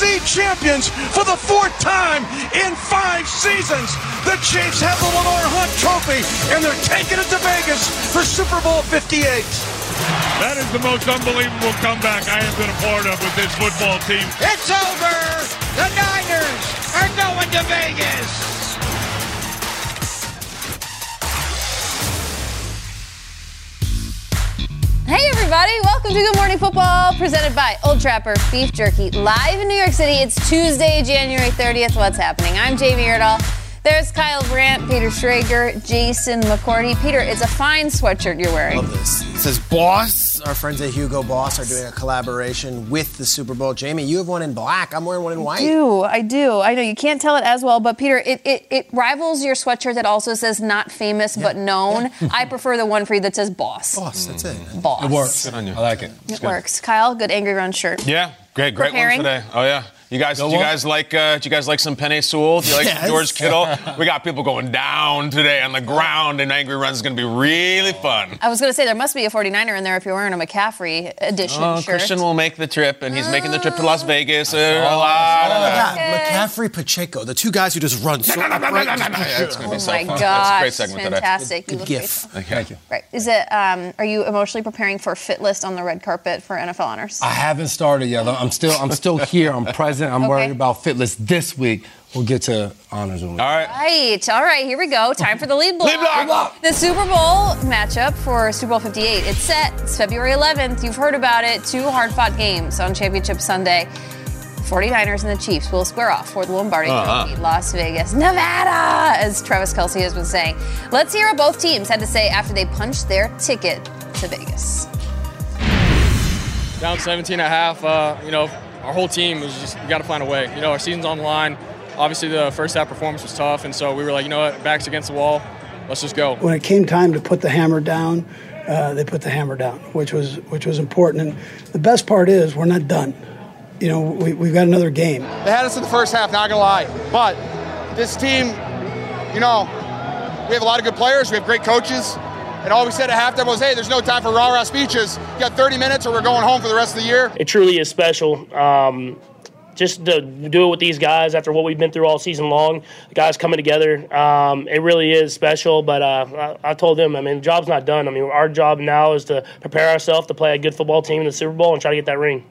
AFC champions for the fourth time in five seasons. The Chiefs have the Lamar Hunt Trophy, and they're taking it to Vegas for Super Bowl 58. That is the most unbelievable comeback I have been a part of with this football team. It's over. The Niners are going to Vegas. Hey everybody, welcome to Good Morning Football, presented by Old Trapper Beef Jerky, live in New York City. It's Tuesday, January 30th. What's happening? I'm Jamie Erdahl. There's Kyle Brandt, Peter Schrager, Jason McCourty. Peter, it's a fine sweatshirt you're wearing. Love this. It says Boss. Our friends at Hugo Boss are doing a collaboration with the Super Bowl. Jamie, you have one in black. I'm wearing one in white. I do, I do. I know you can't tell it as well, but Peter, it, it, it rivals your sweatshirt that also says not famous but known. I prefer the one for you that says boss. Boss, that's it. Mm. Boss. It works. Good on you. I like it. It works. Kyle, good angry run shirt. Yeah, great, great Preparing? one today. Oh yeah. You guys, do you one? guys like? Uh, do you guys like some Penei Sewell? Do you like Yes. George Kittle? we got people going down today on the ground, and Angry Runs is going to be really fun. I was going to say there must be a 49er in there if you're wearing a McCaffrey edition Oh, shirt. Christian will make the trip, and he's making the trip to Las Vegas. Uh, a lot of that. Yeah, McCaffrey, Pacheco, the two guys who just run so Yeah, it's going to be Oh so my fun. gosh, That's a great segment today. fantastic! You Good look great. Thank you. Right. Is it? Um, are you emotionally preparing for Fit List on the red carpet for NFL honors? I haven't started yet. I'm still I'm still here. I'm present. I'm Okay. worried about Fitless this week. We'll get to honors when we. All right. Right. All right. Here we go. Time for the lead block. Lead block. The Super Bowl matchup for Super Bowl 58. It's set. It's February 11th. You've heard about it. Two hard-fought games on Championship Sunday. 49ers and the Chiefs will square off for the Lombardi Uh-huh. Trophy, Las Vegas, Nevada, as Travis Kelce has been saying. Let's hear what both teams had to say after they punched their ticket to Vegas. down 17 and a half, uh, you know, our whole team was just, we got to find a way. You know, our season's on the line. Obviously, the first half performance was tough, and so we were like, you know what, backs against the wall. Let's just go. when it came time to put the hammer down, uh, they put the hammer down, which was which was important. And the best part is we're not done. You know, we, we've got another game. They had us in the first half, not gonna lie. But this team, you know, we have a lot of good players, we have great coaches. And all we said at halftime was, hey, there's no time for rah-rah speeches. You got 30 minutes or we're going home for the rest of the year. It truly is special. Um, just to do it with these guys after what we've been through all season long, the guys coming together, um, it really is special. But uh, I, I told them, I mean, the job's not done. I mean, our job now is to prepare ourselves to play a good football team in the Super Bowl and try to get that ring.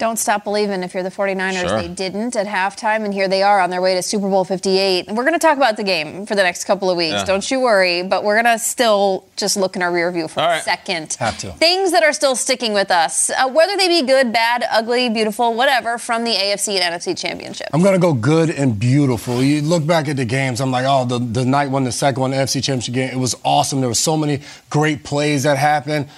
Don't stop believing if you're the 49ers. Sure. They didn't at halftime, and here they are on their way to Super Bowl 58. And we're going to talk about the game for the next couple of weeks. Yeah. Don't you worry. But we're going to still just look in our rear view for All a right. second. Have to. Things that are still sticking with us, uh, whether they be good, bad, ugly, beautiful, whatever, from the AFC and NFC championship. I'm gonna go good and beautiful. You look back at the games. I'm like, oh, the, the night one, the second one, the NFC Championship game. It was awesome. There were so many great plays that happened,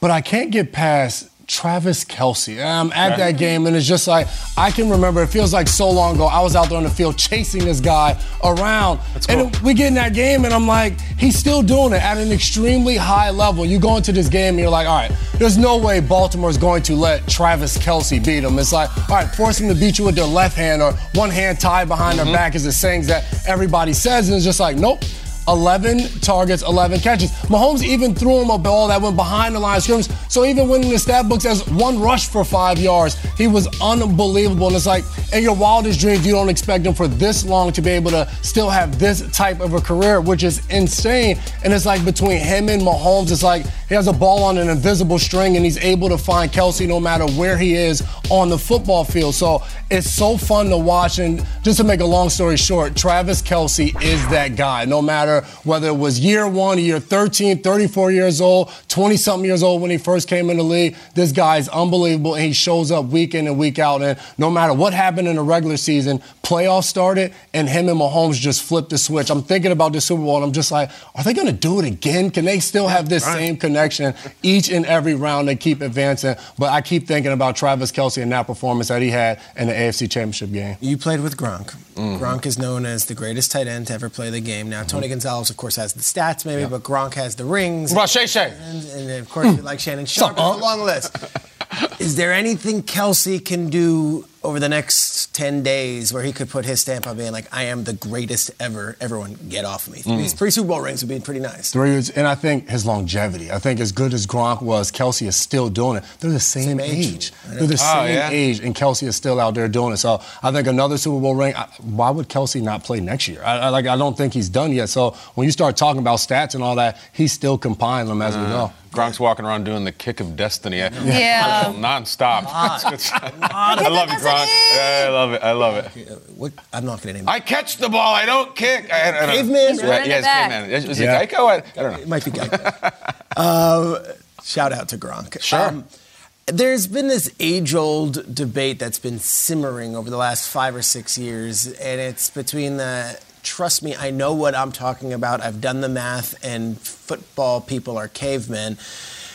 but I can't get past Travis Kelce. I'm at that game, and it's just like I can remember. It feels like so long ago. I was out there on the field chasing this guy around, and we get in that game, and I'm like, he's still doing it at an extremely high level. You go into this game, and you're like, all right, there's no way Baltimore's going to let Travis Kelce beat him. It's like, all right, force him to beat you with their left hand or one hand tied behind their mm-hmm. back is the sayings that everybody says, and it's just like, nope. 11 targets, 11 catches. Mahomes even threw him a ball that went behind the line of scrimmage. So even when the stat books as one rush for five yards, he was unbelievable. And it's like in your wildest dreams, you don't expect him for this long to be able to still have this type of a career, which is insane. And it's like between him and Mahomes, it's like he has a ball on an invisible string and he's able to find Kelce no matter where he is on the football field. So it's so fun to watch. And just to make a long story short, Travis Kelce is that guy. No matter whether it was year one, year 13, 34 years old, 20 something years old when he first came in the league, this guy is unbelievable and he shows up week in and week out. And no matter what happened in the regular season, playoffs started and him and Mahomes just flipped the switch. I'm thinking about the Super Bowl and I'm just like, are they going to do it again? Can they still have this right. same connection each and every round? They keep advancing. But I keep thinking about Travis Kelce and that performance that he had in the AFC Championship game. You played with Gronk. Mm-hmm. Gronk is known as the greatest tight end to ever play the game. Now, Tony mm-hmm. Gonzalez, of course, has the stats, maybe, yeah. but Gronk has the rings. Well, Shay Shay. And, and, of course, you like Shannon Sharpe. It's a long list. Is there anything Kelce can do over the next 10 days where he could put his stamp on being like, I am the greatest ever. Everyone get off me. Mm. These pre Super Bowl rings would be pretty nice. Three years, and I think his longevity. I think as good as Gronk was, Kelce is still doing it. They're the same, same age. age. They're the oh, same yeah? age, and Kelce is still out there doing it. So I think another Super Bowl ring, why would Kelce not play next year? I, I, like, I don't think he's done yet. So when you start talking about stats and all that, he's still compiling them as uh, we go. Gronk's walking around doing the kick of destiny. Yeah. nonstop. I love you, Gronk. I love it. I love it. What? I'm not going to name I catch the ball. I don't kick. I, I don't Caveman? Right, yeah, Caveman. Is, is yeah. it Geico? I, I, don't know. It might be Geico. uh, shout out to Gronk. Sure. Um, there's been this age old debate that's been simmering over the last five or six years, and it's between the trust me, I know what I'm talking about. I've done the math, and football people are cavemen.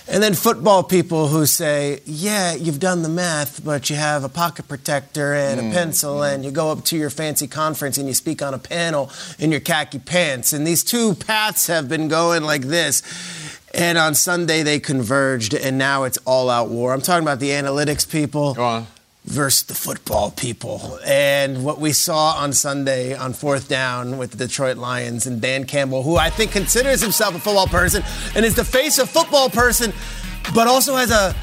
And then football people who say, yeah, you've done the math, but you have a pocket protector and mm. a pencil, and you go up to your fancy conference and you speak on a panel in your khaki pants. And these two paths have been going like this. And on Sunday, they converged, and now it's all out war. I'm talking about the analytics people. Go on versus the football people. And what we saw on Sunday on fourth down with the Detroit Lions and Dan Campbell, who I think considers himself a football person and is the face of football person, but also has a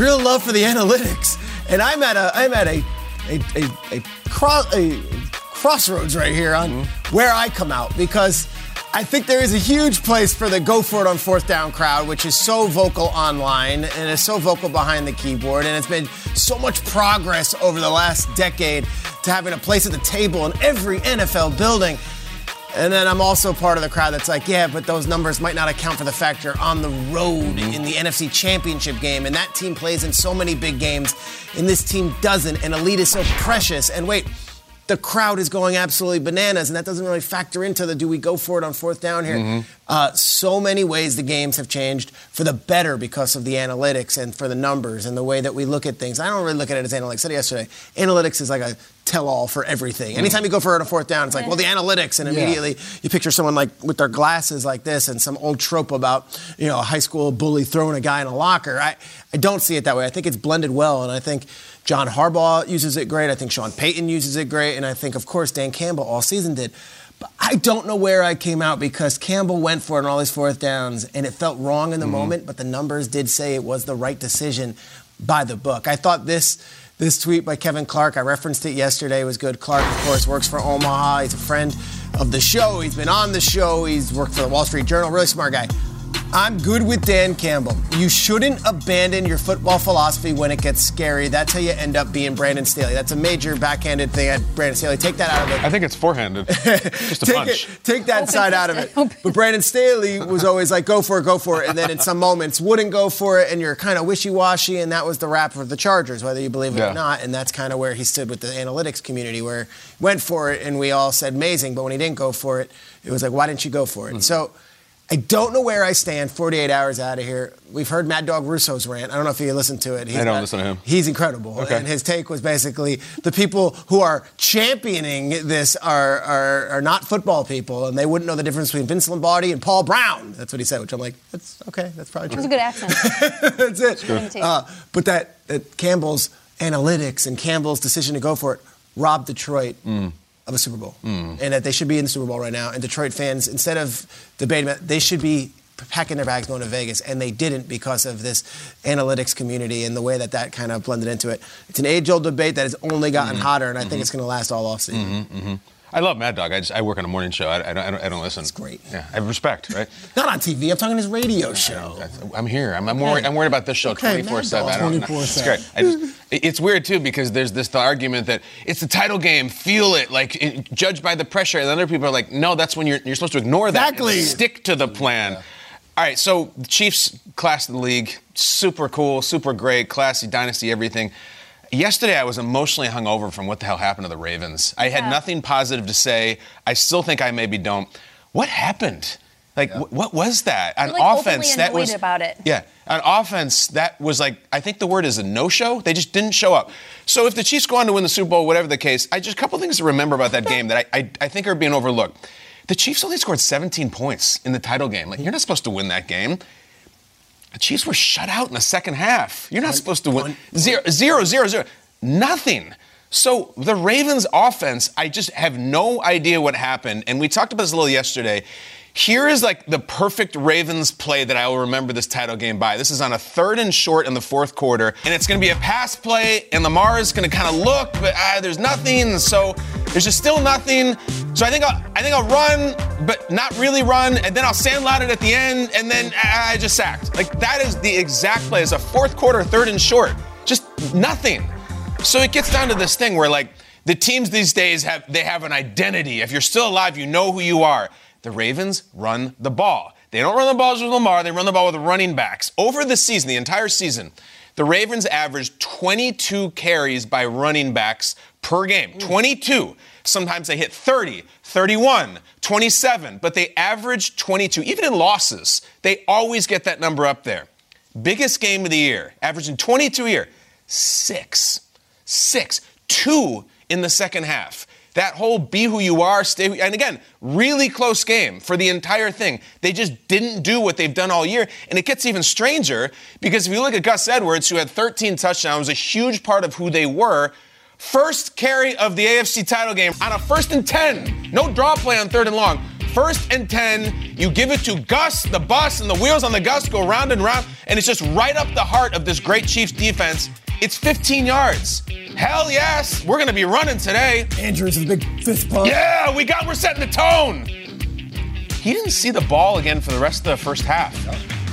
real love for the analytics. And I'm at a I'm at a a, a, a, cross, a crossroads right here on mm-hmm. where I come out because I think there is a huge place for the go for it on fourth down crowd, which is so vocal online and is so vocal behind the keyboard. And it's been so much progress over the last decade to having a place at the table in every NFL building. And then I'm also part of the crowd that's like, yeah, but those numbers might not account for the fact you're on the road mm-hmm. in the NFC Championship game. And that team plays in so many big games, and this team doesn't. And Elite is so precious. And wait, the crowd is going absolutely bananas, and that doesn't really factor into the do we go for it on fourth down here. Mm-hmm. Uh, so many ways the games have changed for the better because of the analytics and for the numbers and the way that we look at things. I don't really look at it as analytics. I said yesterday, analytics is like a tell-all for everything. Mm. Anytime you go for it on fourth down, it's like, well, the analytics, and immediately yeah. you picture someone like with their glasses like this and some old trope about you know a high school bully throwing a guy in a locker. I, I don't see it that way. I think it's blended well, and I think John Harbaugh uses it great. I think Sean Payton uses it great. And I think, of course, Dan Campbell all season did. But I don't know where I came out because Campbell went for it on all these fourth downs, and it felt wrong in the mm-hmm. moment, but the numbers did say it was the right decision by the book. I thought this. This tweet by Kevin Clark, I referenced it yesterday, was good. Clark, of course, works for Omaha. He's a friend of the show. He's been on the show. He's worked for the Wall Street Journal. Really smart guy. I'm good with Dan Campbell. You shouldn't abandon your football philosophy when it gets scary. That's how you end up being Brandon Staley. That's a major backhanded thing at Brandon Staley. Take that out of it. I think it's forehanded. Just a take punch. It, take that Open side out of it. But Brandon Staley was always like, go for it, go for it. And then in some moments wouldn't go for it, and you're kind of wishy washy. And that was the rap for the Chargers, whether you believe it yeah. or not. And that's kind of where he stood with the analytics community, where went for it, and we all said amazing. But when he didn't go for it, it was like, why didn't you go for it? Mm-hmm. So, I don't know where I stand 48 hours out of here. We've heard Mad Dog Russo's rant. I don't know if you listened to it. He's I don't not, listen to him. He's incredible. Okay. And his take was basically the people who are championing this are, are, are not football people, and they wouldn't know the difference between Vince Lombardi and Paul Brown. That's what he said, which I'm like, that's okay. That's probably true. That's a good accent. that's it. Uh, but that, that Campbell's analytics and Campbell's decision to go for it robbed Detroit. Mm of a Super Bowl, and that they should be in the Super Bowl right now. And Detroit fans, instead of debating, they should be packing their bags going to Vegas, and they didn't because of this analytics community and the way that that kind of blended into it. It's an age-old debate that has only gotten mm-hmm. hotter, and I think mm-hmm. it's going to last all offseason. Mm-hmm. mm-hmm. I love Mad Dog. I, just, I work on a morning show. I, I, don't, I, don't, I don't listen. It's great. Yeah, I have respect, right? Not on TV. I'm talking his radio show. I'm here. I'm, I'm, worried, I'm worried about this show Okay, 24 7. Mad Dog. 24/7. It's great. I just, it's weird, too, because there's this the argument that it's the title game, feel it, like it, judged by the pressure. And other people are like, no, that's when you're, you're supposed to ignore that. and Exactly. stick to the plan. All right, so the Chiefs class of the league, super cool, super great, classy, dynasty, everything. Yesterday, I was emotionally hungover from what the hell happened to the Ravens. I had Yeah. nothing positive to say. I still think I maybe don't. What happened? Like, wh- what was that? On You're, like, offense, that annoyed was about it. yeah. On offense, that was like I think the word is a no-show. They just didn't show up. So if the Chiefs go on to win the Super Bowl, whatever the case, I just a couple things to remember about that game that I, I, I think are being overlooked. The Chiefs only scored 17 points in the title game. Like you're not supposed to win that game. The Chiefs were shut out in the second half. You're not supposed to win. Zero, zero, zero, zero. Nothing. So the Ravens offense, I just have no idea what happened. And we talked about this a little yesterday. Here is like the perfect Ravens play that I will remember this title game by. This is on a third and short in the fourth quarter, and it's going to be a pass play, and Lamar is going to kind of look, but ah, there's nothing. So there's just still nothing. So I think I'll, I think I'll run, but not really run, and then I'll sandlot it at the end, and then ah, I just sacked. Like that is the exact play. It's a fourth quarter, third and short. Just nothing. So it gets down to this thing where like the teams these days have they have an identity. If you're still alive, you know who you are. The Ravens run the ball. They don't run the balls with Lamar, they run the ball with running backs. Over the season, the entire season, the Ravens averaged 22 carries by running backs per game. Hmm. 22. Sometimes they hit 30, 31, 27, but they average 22. Even in losses, they always get that number up there. Biggest game of the year, averaging 22 a year, six. Six. Two in the second half. That whole be who you are, stay and again, really close game for the entire thing. They just didn't do what they've done all year. And it gets even stranger because if you look at Gus Edwards, who had 13 touchdowns, a huge part of who they were. First carry of the AFC title game on a first and 10. No draw play on third and long. First and 10, you give it to Gus, the bus, and the wheels on the Gus go round and round, and it's just right up the heart of this great Chiefs defense. It's 15 yards. Hell yes, we're gonna be running today. Andrews with a big fist bump. Yeah, we got, we're setting the tone. He didn't see the ball again for the rest of the first half.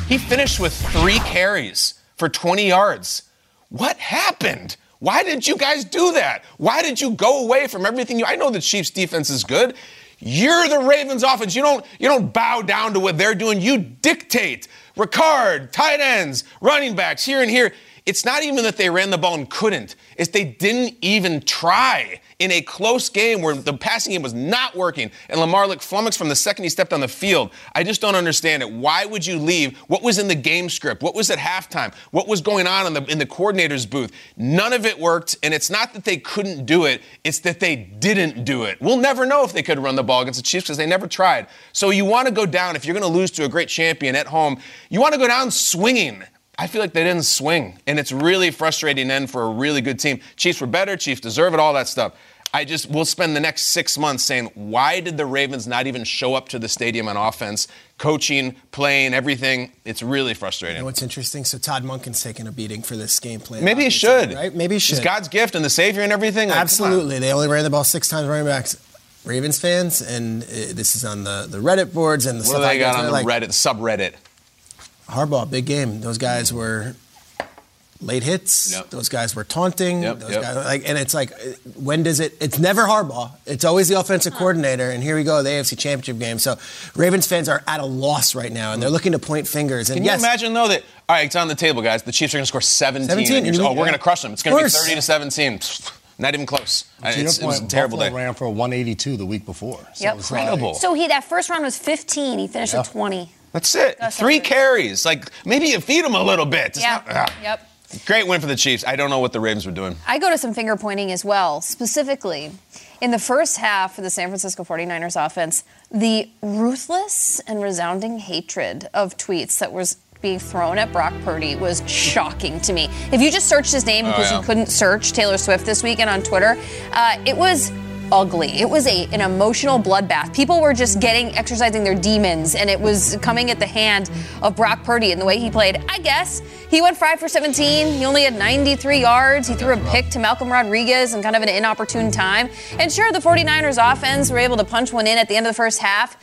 He finished with three carries for 20 yards. What happened? Why did you guys do that? Why did you go away from everything you I know the Chiefs defense is good. You're the Ravens offense. You don't you don't bow down to what they're doing. You dictate. Ricard, tight ends, running backs here and here. It's not even that they ran the ball and couldn't. It's they didn't even try in a close game where the passing game was not working and Lamar looked flummoxed from the second he stepped on the field. I just don't understand it. Why would you leave? What was in the game script? What was at halftime? What was going on in the in the coordinator's booth? None of it worked, and it's not that they couldn't do it, it's that they didn't do it. We'll never know if they could run the ball against the Chiefs because they never tried. So you want to go down if you're going to lose to a great champion at home, you want to go down swinging. I feel like they didn't swing, and it's really frustrating then for a really good team. Chiefs were better, Chiefs deserve it, all that stuff. I just will spend the next six months saying, why did the Ravens not even show up to the stadium on offense, coaching, playing, everything? It's really frustrating. You know what's interesting? So Todd Monken's taking a beating for this game plan. Maybe he should. Right? Maybe he should. He's God's gift and the Savior and everything. Like. Absolutely. They only ran the ball six times running backs. Ravens fans, and uh, this is on the, the Reddit boards and the What stuff do I they got on the like, Reddit, subreddit? Harbaugh, big game. Those guys were late hits. Yep. Those guys were taunting. Yep, Those yep. guys, like, and it's like, when does it? It's never Harbaugh. It's always the offensive uh-huh. coordinator. And here we go, the AFC Championship game. So Ravens fans are at a loss right now, and they're mm. looking to point fingers. And Can yes, you imagine though that all right, it's on the table, guys. The Chiefs are going to score 17. 17, and you're and just, oh, we're going to crush them. It's going to be 30 to 17. Not even close. To your It's, it was a terrible Buffalo day. ran for 182 the week before. So Yep. it's like- Incredible. So he that first round was 15. He finished at 20. That's it. Three carries. Like maybe you feed them a little bit. It's Yep. not- ah. Yep. Great win for the Chiefs. I don't know what the Ravens were doing. I go to some finger pointing as well. Specifically, in the first half for the San Francisco 49ers offense, the ruthless and resounding hatred of tweets that was being thrown at Brock Purdy was shocking to me. If you just searched his name Oh, because yeah. you couldn't search Taylor Swift this weekend on Twitter, uh, it was ugly. It was a an emotional bloodbath. People were just getting exercising their demons, and it was coming at the hand of Brock Purdy and the way he played. I guess he went five for 17. He only had 93 yards. He threw a pick to Malcolm Rodriguez in kind of an inopportune time. And sure, the 49ers offense were able to punch one in at the end of the first half.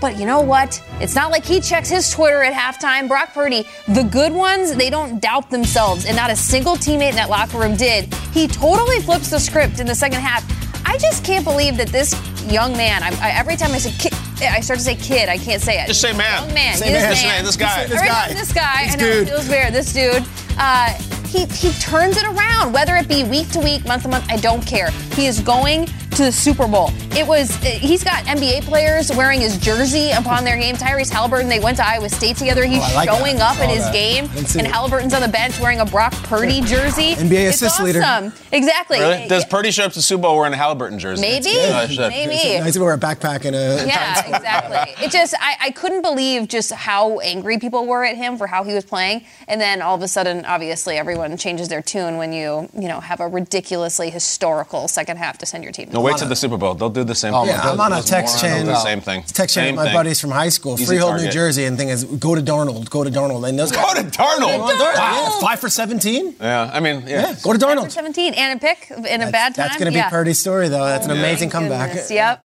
But you know what? It's not like he checks his Twitter at halftime. Brock Purdy, the good ones, they don't doubt themselves, and not a single teammate in that locker room did. He totally flips the script in the second half. I just can't believe that this young man. I, I, every time I say kid, I start to say kid. I can't say it. Just say man. Young man. Say This man. man. This man, this guy. This guy. This guy. This I know. dude. Feels weird. This dude. Uh, he, he turns it around, whether it be week to week, month to month, I don't care. He is going to the Super Bowl. It was, he's got NBA players wearing his jersey upon their game. Tyrese Halliburton, they went to Iowa State together. He's Oh, like showing that. up Saw at his that. game, and it. Halliburton's on the bench wearing a Brock Purdy jersey. NBA it's assist awesome. leader. Exactly. Really? Does Purdy show up to Super Bowl wearing a Halliburton jersey? Maybe. Oh, shit. Maybe. Nice to wear a backpack and a. Yeah, exactly. It just, I, I couldn't believe just how angry people were at him for how he was playing. And then all of a sudden, obviously, everyone changes their tune when you, you know, have a ridiculously historical second half to send your team. to No, the wait final. till the Super Bowl. They'll do the same Oh, thing. yeah, I'm on a text chain. will do the Same thing. Text chain Same my thing. buddies from high school, Easy Freehold, New. Jersey, and thing is, go to Darnold, go to Darnold. And those Go guys, to Darnold. Go to Darnold. Wow. Yeah, Five for 17? Yeah, I mean, yeah. Yeah, go to Darnold. Five for 17 and a pick in a bad time. That's going to be yeah. Purdy's story, though. That's an Oh, amazing comeback. goodness. Yep.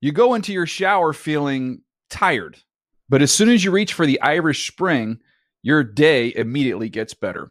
You go into your shower feeling tired, but as soon as you reach for the Irish Spring, your day immediately gets better.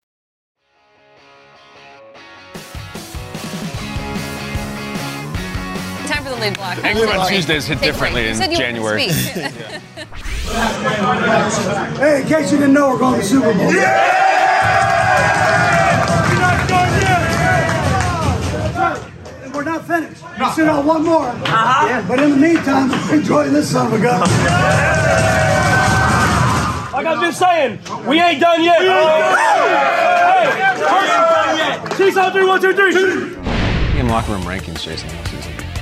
Time for the lead block. Eggs on Tuesdays hit differently in said you wanted to January. Hey, in case you didn't know, we're going to the Super Bowl. And We're not finished. We still got one more. Uh-huh. But in the meantime, enjoy this son of a gun. Like I've been saying, we ain't done yet. Hey, first, Chiefs on three, one, two, three. In locker room rankings, Jason, this season.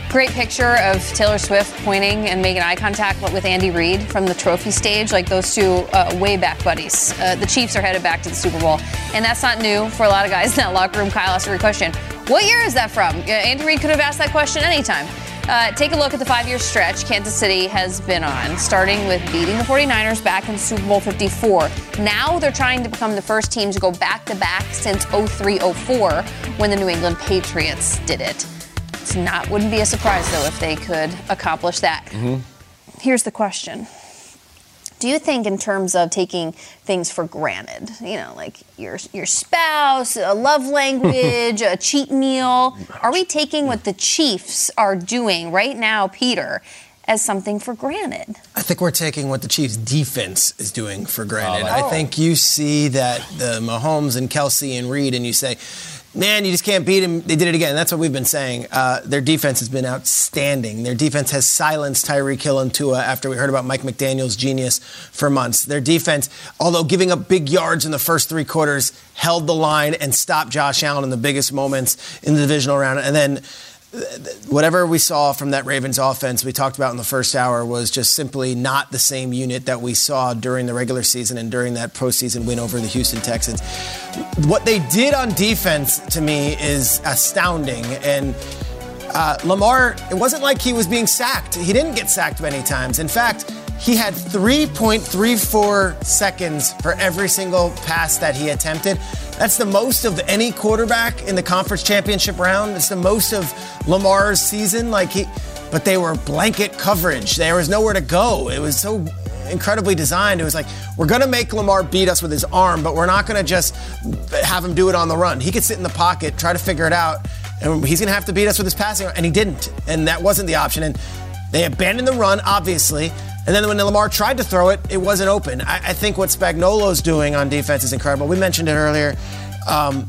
Great picture of Taylor Swift pointing and making eye contact with Andy Reid from the trophy stage, like those two uh, way back buddies. Uh, the Chiefs are headed back to the Super Bowl, and that's not new for a lot of guys in that locker room. Kyle asked a great question. What year is that from? Andy Reid could have asked that question anytime. Uh, take a look at the five year stretch Kansas City has been on, starting with beating the 49ers back in Super Bowl 54. Now they're trying to become the first team to go back to back since 03 04 when the New England Patriots did it. It's not wouldn't be a surprise though if they could accomplish that. Mm-hmm. Here's the question. Do you think in terms of taking things for granted, you know, like your your spouse, a love language, a cheat meal, are we taking what the Chiefs are doing right now, Peter, as something for granted? I think we're taking what the Chiefs' defense is doing for granted. Oh. I think you see that the Mahomes and Kelce and Reid, and you say, man, you just can't beat him. They did it again. That's what we've been saying. Uh, their defense has been outstanding. Their defense has silenced Tyreek Hill and Tua after we heard about Mike McDaniel's genius for months. Their defense, although giving up big yards in the first three quarters, held the line and stopped Josh Allen in the biggest moments in the divisional round. And then whatever we saw from that Ravens offense we talked about in the first hour was just simply not the same unit that we saw during the regular season and during that postseason win over the Houston Texans. What they did on defense to me is astounding. And uh, Lamar, it wasn't like he was being sacked. He didn't get sacked many times. In fact, he had 3.34 seconds for every single pass that he attempted. That's the most of any quarterback in the conference championship round. It's the most of Lamar's season. Like he, but they were blanket coverage. There was nowhere to go. It was so incredibly designed. It was like we're going to make Lamar beat us with his arm, but we're not going to just have him do it on the run. He could sit in the pocket, try to figure it out, and he's going to have to beat us with his passing, and he didn't. And that wasn't the option. And they abandoned the run, obviously. And then when Lamar tried to throw it, it wasn't open. I, I think what Spagnuolo's doing on defense is incredible. We mentioned it earlier. Um,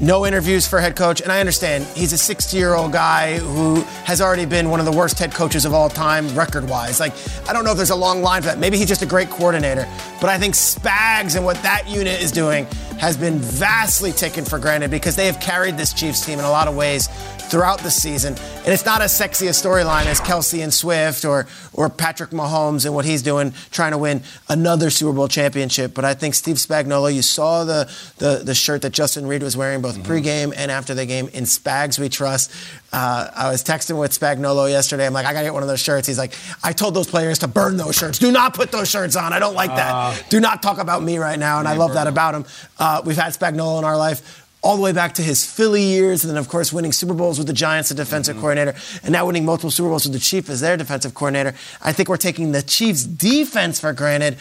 no interviews for head coach. And I understand he's a 60 year old guy who has already been one of the worst head coaches of all time, record wise. Like, I don't know if there's a long line for that. Maybe he's just a great coordinator. But I think Spags and what that unit is doing has been vastly taken for granted because they have carried this Chiefs team in a lot of ways throughout the season. And it's not as sexy a storyline as Kelce and Swift or, or Patrick Mahomes and what he's doing, trying to win another Super Bowl championship. But I think Steve Spagnuolo, you saw the, the, the shirt that Justin Reid was wearing both mm-hmm. pregame and after the game. In Spags, we trust. Uh, I was texting with Spagnuolo yesterday. I'm like, I got to get one of those shirts. He's like, I told those players to burn those shirts. Do not put those shirts on. I don't like that. Uh, Do not talk about me right now. And I love that about him. Uh, we've had Spagnuolo in our life all the way back to his Philly years, and then, of course, winning Super Bowls with the Giants, the defensive mm-hmm. coordinator, and now winning multiple Super Bowls with the Chiefs as their defensive coordinator. I think we're taking the Chiefs' defense for granted.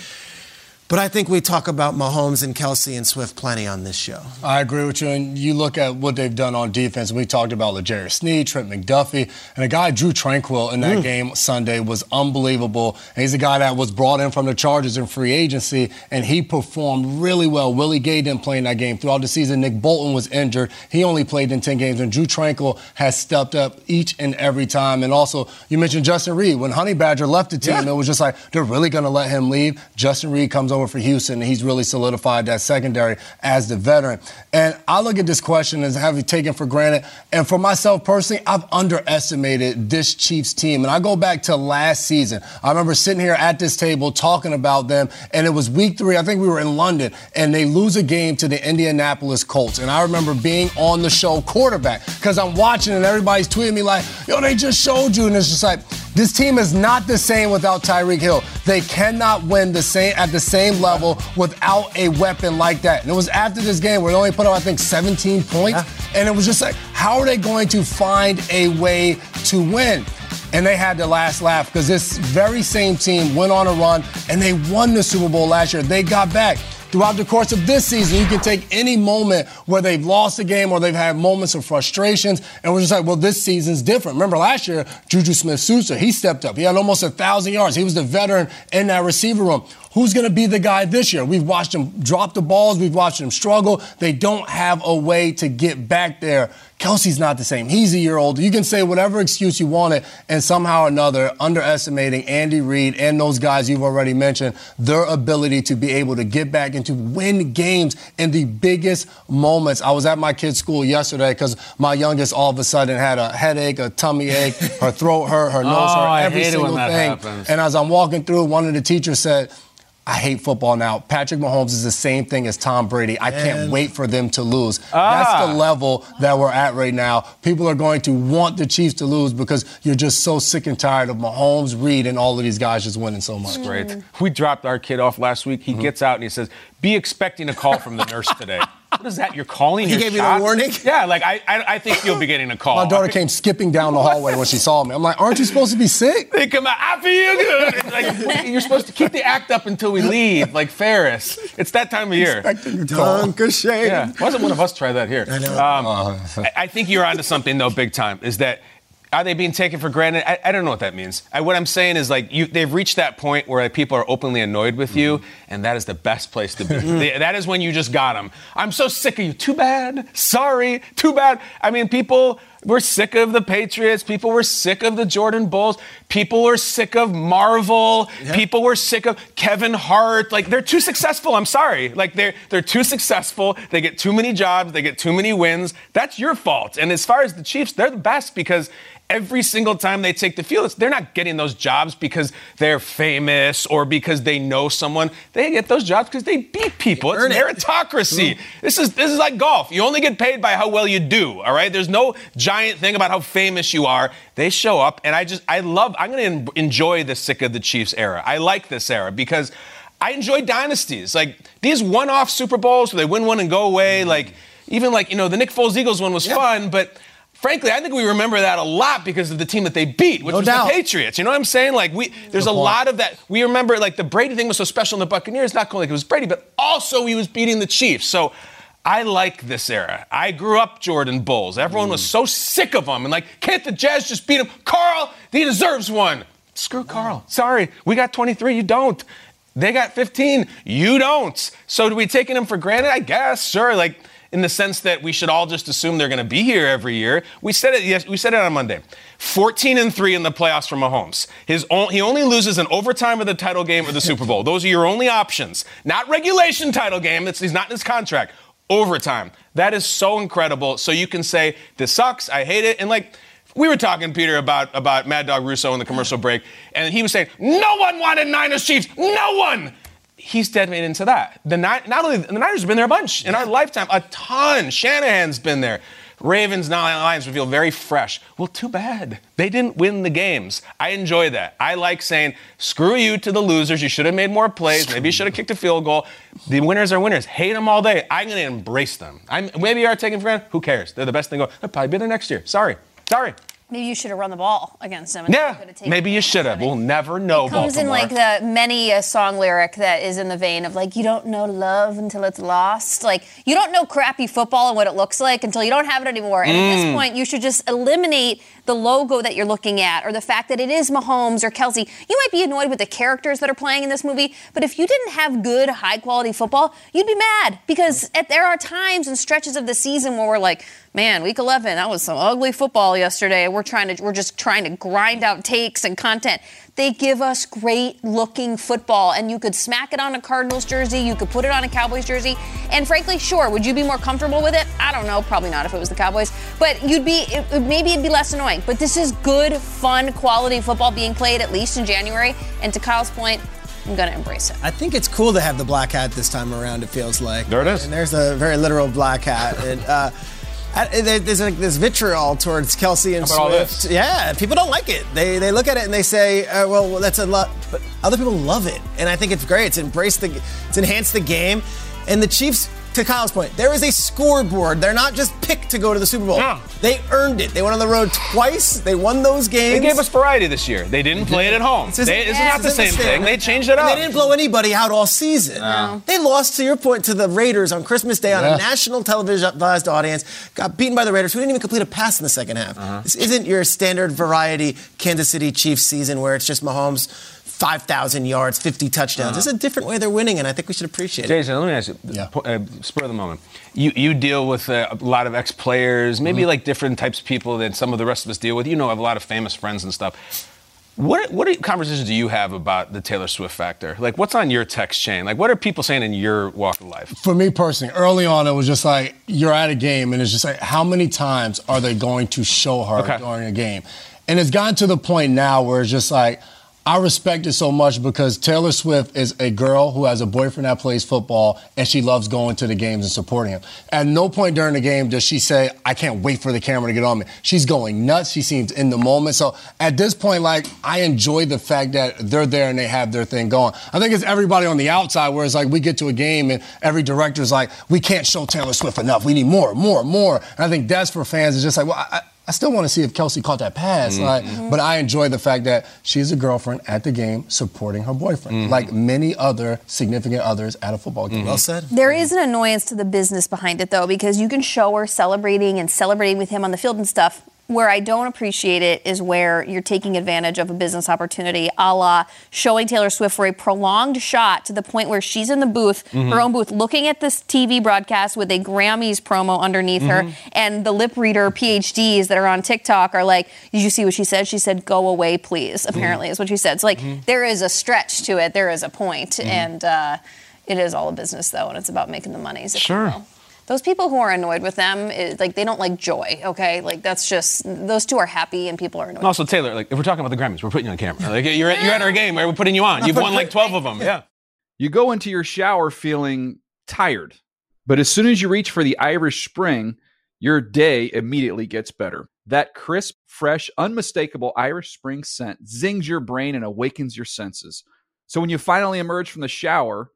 But I think we talk about Mahomes and Kelce and Swift plenty on this show. I agree with you. And you look at what they've done on defense. We talked about L'Jarius Sneed, Trent McDuffie, and a guy, Drew Tranquill, in that mm. game Sunday was unbelievable. And he's a guy that was brought in from the Chargers in free agency, and he performed really well. Willie Gay didn't play in that game. Throughout the season, Nick Bolton was injured. He only played in 10 games, and Drew Tranquill has stepped up each and every time. And also, you mentioned Justin Reid. When Honey Badger left the team, yeah. it was just like, they're really going to let him leave. Justin Reid comes over for Houston, and he's really solidified that secondary as the veteran. And I look at this question as having taken for granted. And for myself personally, I've underestimated this Chiefs team. And I go back to last season. I remember sitting here at this table talking about them, and it was week three. I think we were in London, and they lose a game to the Indianapolis Colts. And I remember being on the show quarterback because I'm watching, and everybody's tweeting me like, yo, they just showed you. And it's just like, this team is not the same without Tyreek Hill. They cannot win the same at the same level without a weapon like that. And it was after this game where they only put up, I think, 17 points. And it was just like, how are they going to find a way to win? And they had the last laugh because this very same team went on a run and they won the Super Bowl last year. They got back throughout the course of this season, you can take any moment where they've lost a game or they've had moments of frustrations, and we're just like, well, this season's different. Remember last year, Juju Smith-Schuster, he stepped up. He had almost a thousand yards. He was the veteran in that receiver room. Who's going to be the guy this year? We've watched him drop the balls. We've watched him struggle. They don't have a way to get back there. Kelce's not the same. He's a year older. You can say whatever excuse you want it, and somehow or another, underestimating Andy Reid and those guys you've already mentioned, their ability to be able to get back and to win games in the biggest moments. I was at my kid's school yesterday because my youngest all of a sudden had a headache, a tummy ache, her throat hurt, her nose oh, hurt, every single thing. Happens. And as I'm walking through, one of the teachers said, I hate football now. Patrick Mahomes is the same thing as Tom Brady. I can't wait for them to lose. Ah. That's the level that we're at right now. People are going to want the Chiefs to lose because you're just so sick and tired of Mahomes, Reid, and all of these guys just winning so much. That's great. We dropped our kid off last week. He mm-hmm. gets out and he says, Be expecting a call from the nurse today. What is that? You're calling? He your gave shot? you a warning. Yeah, like I, I, I, think you'll be getting a call. My daughter came skipping down the hallway when she saw me. I'm like, aren't you supposed to be sick? They come out, I feel good. like, you're supposed to keep the act up until we leave, like Ferris. It's that time of year. Danke Schoen. Yeah, wasn't one of us try that here. I know. Um, I, I think you're onto something though, big time. Is that are they being taken for granted? I, I don't know what that means. I, what I'm saying is like you, they've reached that point where like, people are openly annoyed with you, mm-hmm. and that is the best place to be. Mm-hmm. they, that is when you just got them. I'm so sick of you. Too bad. Sorry. Too bad. I mean, people were sick of the Patriots. People were sick of the Jordan Bulls. People were sick of Marvel. Yeah. People were sick of Kevin Hart. Like they're too successful. I'm sorry. Like they're they're too successful. They get too many jobs. They get too many wins. That's your fault. And as far as the Chiefs, they're the best because every single time they take the field, they're not getting those jobs because they're famous or because they know someone. They get those jobs because they beat people. It's meritocracy. It. This is this is like golf. You only get paid by how well you do. All right. There's no giant thing about how famous you are. They show up, and I just I love. I'm going to enjoy the sick of the Chiefs era. I like this era because. I enjoy dynasties. Like these one off Super Bowls where they win one and go away. Mm-hmm. Like, even like, you know, the Nick Foles Eagles one was yeah. fun, but frankly, I think we remember that a lot because of the team that they beat, which no was doubt. the Patriots. You know what I'm saying? Like we, there's a lot of that. We remember like the Brady thing was so special in the Buccaneers, not only like it was Brady, but also he was beating the Chiefs. So I like this era. I grew up Jordan Bulls. Everyone mm. was so sick of them and like, can't the Jazz just beat him? Carl, he deserves one. Screw Carl. Sorry, we got 23. You don't. They got 15. You don't. So do we taking them for granted? I guess. Sure. Like in the sense that we should all just assume they're going to be here every year. We said it. Yes, we said it on Monday. 14 and three in the playoffs for Mahomes. His he only loses in overtime of the title game or the Super Bowl. Those are your only options. Not regulation title game. It's, he's not in his contract. Overtime. That is so incredible. So you can say this sucks. I hate it. And like we were talking, Peter, about about Mad Dog Russo in the commercial break, and he was saying no one wanted Niners Chiefs. No one. He's dead made into that. The not only the Niners have been there a bunch in our lifetime, a ton. Shanahan's been there. Ravens, Lions would feel very fresh. Well, too bad. They didn't win the games. I enjoy that. I like saying, screw you to the losers. You should have made more plays. Maybe you should have kicked a field goal. The winners are winners. Hate them all day. I'm going to embrace them. I'm, maybe you are taking for granted. Who cares? They're the best thing going. They'll probably be there next year. Sorry. Sorry. Maybe you should have run the ball against them. Yeah, maybe you should have. We'll never know. It comes in Baltimore. like the many a song lyric that is in the vein of like you don't know love until it's lost like you don't know crappy football and what it looks like until you don't have it anymore and at this Mm. point you should just eliminate the logo that you're looking at or the fact that it is Mahomes or Kelce you might be annoyed with the characters that are playing in this movie but if you didn't have good high quality football you'd be mad because at, there are times and stretches of the season where we're like man week 11 that was some ugly football yesterday. We're trying to we're just trying to grind out takes and content they give us great looking football. And you could smack it on a cardinals jersey you could put it on a cowboys jersey. And frankly sure would you be more comfortable with it? I don't know probably not if it was the cowboys. But you'd be it, it- maybe it'd be less annoying. But this is good fun quality football being played at least in january. And to kyle's point i'm gonna embrace it. I think it's cool to have the black hat this time around. It feels like. There it is, and there's a very literal black hat. and, uh, I- there's like this vitriol towards Kelce and How about all Swift. Yeah, people don't like it. They they look at it and they say, uh, "Well, well, that's a lot," but other people love it, and I think it's great. It's embraced the, it's enhanced the game, and the Chiefs. To Kyle's point, there is a scoreboard. They're not just picked to go to the Super Bowl. They earned it. They went on the road twice. They won those games. They gave us variety this year. They didn't play it at home. It's just- They- it's yeah, not the same interesting. thing. They changed it And up. They didn't blow anybody out all season. No. They lost, to your point, to the Raiders on Christmas Day on Yeah. a national televised audience. Got beaten by the Raiders, who didn't even complete a pass in the second half. Uh-huh. This isn't your standard variety Kansas City Chiefs season where it's just Mahomes. 5,000 yards, 50 touchdowns. Uh-huh. It's a different way they're winning, and I think we should appreciate it. Jason, let me ask you, po- uh, spur of the moment. You you deal with uh, a lot of ex players, maybe Mm-hmm. like different types of people than some of the rest of us deal with. You know, I have a lot of famous friends and stuff. What what are- conversations do you have about the Taylor Swift factor? Like, what's on your text chain? Like, what are people saying in your walk of life? For me personally, early on, it was just like you're at a game, and it's just like how many times are they going to show her Okay. during a game? And it's gotten to the point now where it's just like I respect it so much because Taylor Swift is a girl who has a boyfriend that plays football, and she loves going to the games and supporting him. At no point during the game does she say, "I can't wait for the camera to get on me." She's going nuts. She seems in the moment. So at this point, like I enjoy the fact that they're there and they have their thing going. I think it's everybody on the outside where it's like we get to a game and every director's like, "We can't show Taylor Swift enough. We need more, more, more." And I think that's for fans. It's just like, well, I, I still want to see if Kelce caught that pass. Mhm. Like, Mhm. but I enjoy the fact that she's a girlfriend at the game supporting her boyfriend, Mhm. like many other significant others at a football game. Well said. There is an annoyance to the business behind it, though, because you can show her celebrating and celebrating with him on the field and stuff. Where I don't appreciate it is where you're taking advantage of a business opportunity, a la showing Taylor Swift for a prolonged shot to the point where she's in the booth, Mhm. her own booth, looking at this TV broadcast with a Grammys promo underneath her, Mhm. and the lip reader PhDs that are on TikTok are like, "Did you see what she said? She said, go away, please." Apparently, is what she said. So like, there is a stretch to it. There is a point, and uh, it is all a business though, and it's about making the money. Sure. Those people who are annoyed with them, it, like they don't like joy. Okay, like that's just those two are happy and people are annoyed. And also, Taylor, like if we're talking about the Grammys, we're putting you on camera. Like you're at, you're at our game, right? We're putting you on. You've won like 12 of them. Yeah. You go into your shower feeling tired, but as soon as you reach for the Irish Spring, your day immediately gets better. That crisp, fresh, unmistakable Irish Spring scent zings your brain and awakens your senses. So when you finally emerge from the shower,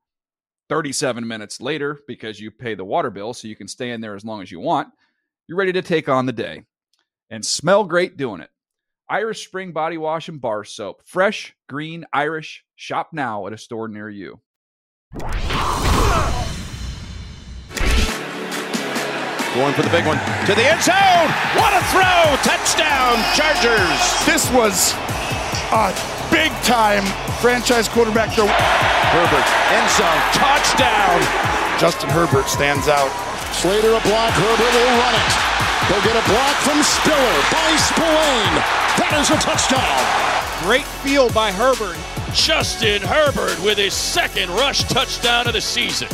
37 minutes later, because you pay the water bill so you can stay in there as long as you want, you're ready to take on the day and smell great doing it. Irish Spring Body Wash and Bar Soap. Fresh, green, Irish. Shop now at a store near you. Going for the big one to the end zone. What a throw! Touchdown, Chargers. This was a big time franchise quarterback throw. Herbert, end zone, touchdown. Justin Herbert stands out Slater a block. Herbert will run it. He'll get a block from Spiller by Spillane. That is a touchdown. Great field by Herbert. Justin Herbert with his second rush touchdown of the season.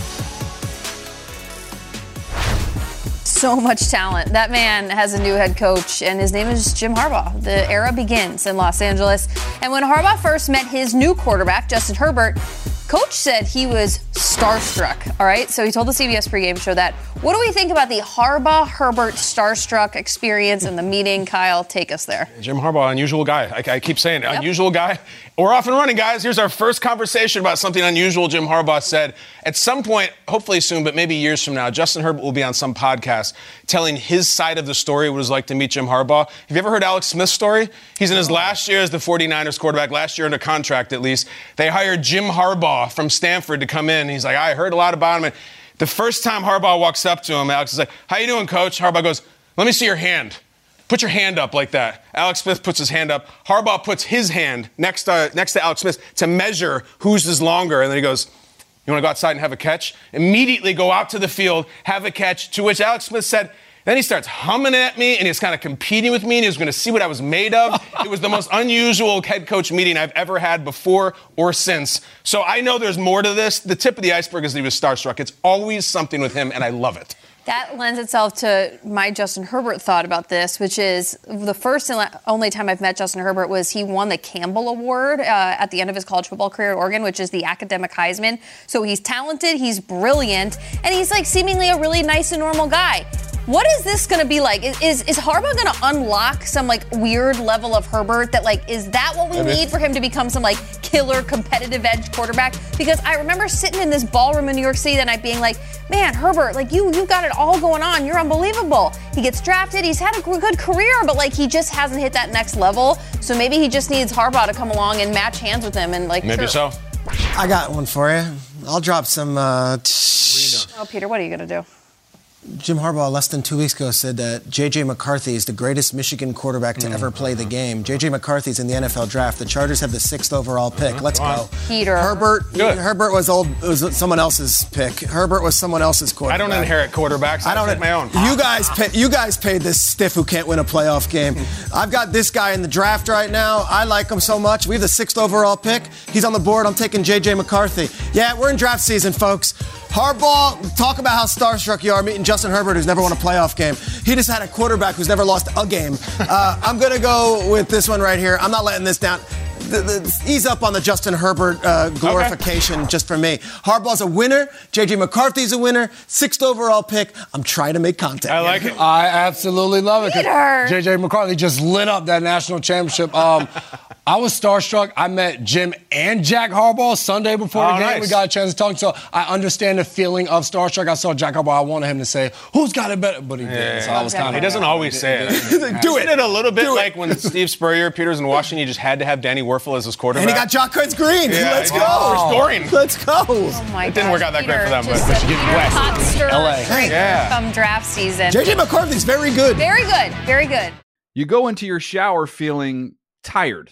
So much talent. That man has a new head coach, and his name is Jim Harbaugh. The era begins in Los Angeles. And when Harbaugh first met his new quarterback, Justin Herbert, Coach said he was starstruck. All right, so he told the CBS pregame show that. What do we think about the Harbaugh Herbert starstruck experience in the meeting? Kyle, take us there. Jim Harbaugh, unusual guy. I, I keep saying it, unusual guy. We're off and running, guys. Here's our first conversation about something unusual Jim Harbaugh said. At some point, hopefully soon, but maybe years from now, Justin Herbert will be on some podcast telling his side of the story, what it was like to meet Jim Harbaugh. Have you ever heard Alex Smith's story? He's in his last year as the 49ers quarterback, last year under contract at least. They hired Jim Harbaugh from Stanford to come in. He's like, I heard a lot about him. And the first time Harbaugh walks up to him, Alex is like, How you doing, coach? Harbaugh goes, Let me see your hand. Put your hand up like that. Alex Smith puts his hand up. Harbaugh puts his hand next to, next to Alex Smith to measure whose is longer. And then he goes, You want to go outside and have a catch? Immediately go out to the field, have a catch. To which Alex Smith said, then he starts humming at me and he's kind of competing with me and he was going to see what I was made of. it was the most unusual head coach meeting I've ever had before or since. So I know there's more to this. The tip of the iceberg is that he was starstruck. It's always something with him and I love it. That lends itself to my Justin Herbert thought about this, which is the first and only time I've met Justin Herbert was he won the Campbell Award uh, at the end of his college football career at Oregon, which is the academic Heisman. So he's talented, he's brilliant, and he's like seemingly a really nice and normal guy. What is this going to be like? Is, is, is Harbaugh going to unlock some like weird level of Herbert that like is that what we Maybe. need for him to become some like killer competitive edge quarterback? Because I remember sitting in this ballroom in New York City that night being like, man, Herbert, like you you got it all going on. You're unbelievable. He gets drafted. He's had a good career, but like he just hasn't hit that next level. So maybe he just needs Harbaugh to come along and match hands with him and like Maybe sure. so. I got one for you. I'll drop some. Uh, Oh, Peter, what are you gonna do? Jim Harbaugh less than two weeks ago said that J.J. McCarthy is the greatest Michigan quarterback to ever play the game. J.J. McCarthy's in the NFL draft. The Chargers have the sixth overall pick. Let's go. Peter. Herbert. Herbert was old. It was someone else's pick. Herbert was someone else's quarterback. I don't inherit quarterbacks. I don't pick my own. You guys, pay, you guys paid this stiff who can't win a playoff game. I've got this guy in the draft right now. I like him so much. We have the sixth overall pick. He's on the board. I'm taking J.J. McCarthy. Yeah, we're in draft season, folks. Harbaugh, talk about how starstruck you are meeting Justin Herbert, who's never won a playoff game. He just had a quarterback who's never lost a game. Uh, I'm going to go with this one right here. I'm not letting this down. The, the, ease up on the Justin Herbert uh, glorification just for me. Harbaugh's a winner. J.J. McCarthy's a winner. Sixth overall pick. I'm trying to make contact. I like it. I absolutely love it. 'cause Peter. JJ McCarthy just lit up that national championship. Um, I was starstruck. I met Jim and Jack Harbaugh Sunday before Oh, the game. nice. We got a chance to talk. So I understand the feeling of starstruck. I saw Jack Harbaugh. I wanted him to say, "Who's got it better?" But he didn't. So I was kind of. He doesn't always say it. Do Isn't it a little bit like when Steve Spurrier, Peters in Washington, you just had to have Danny Wuerffel as his quarterback? And he got Jacquez Green. Yeah, Let's yeah. go. Restoring. Let's go. Oh my It didn't work out that great for them, but just Michigan a Peter West. hot stir LA. treat Yeah. Come draft season. J.J. McCarthy's very good. Very good. Very good. You go into your shower feeling tired,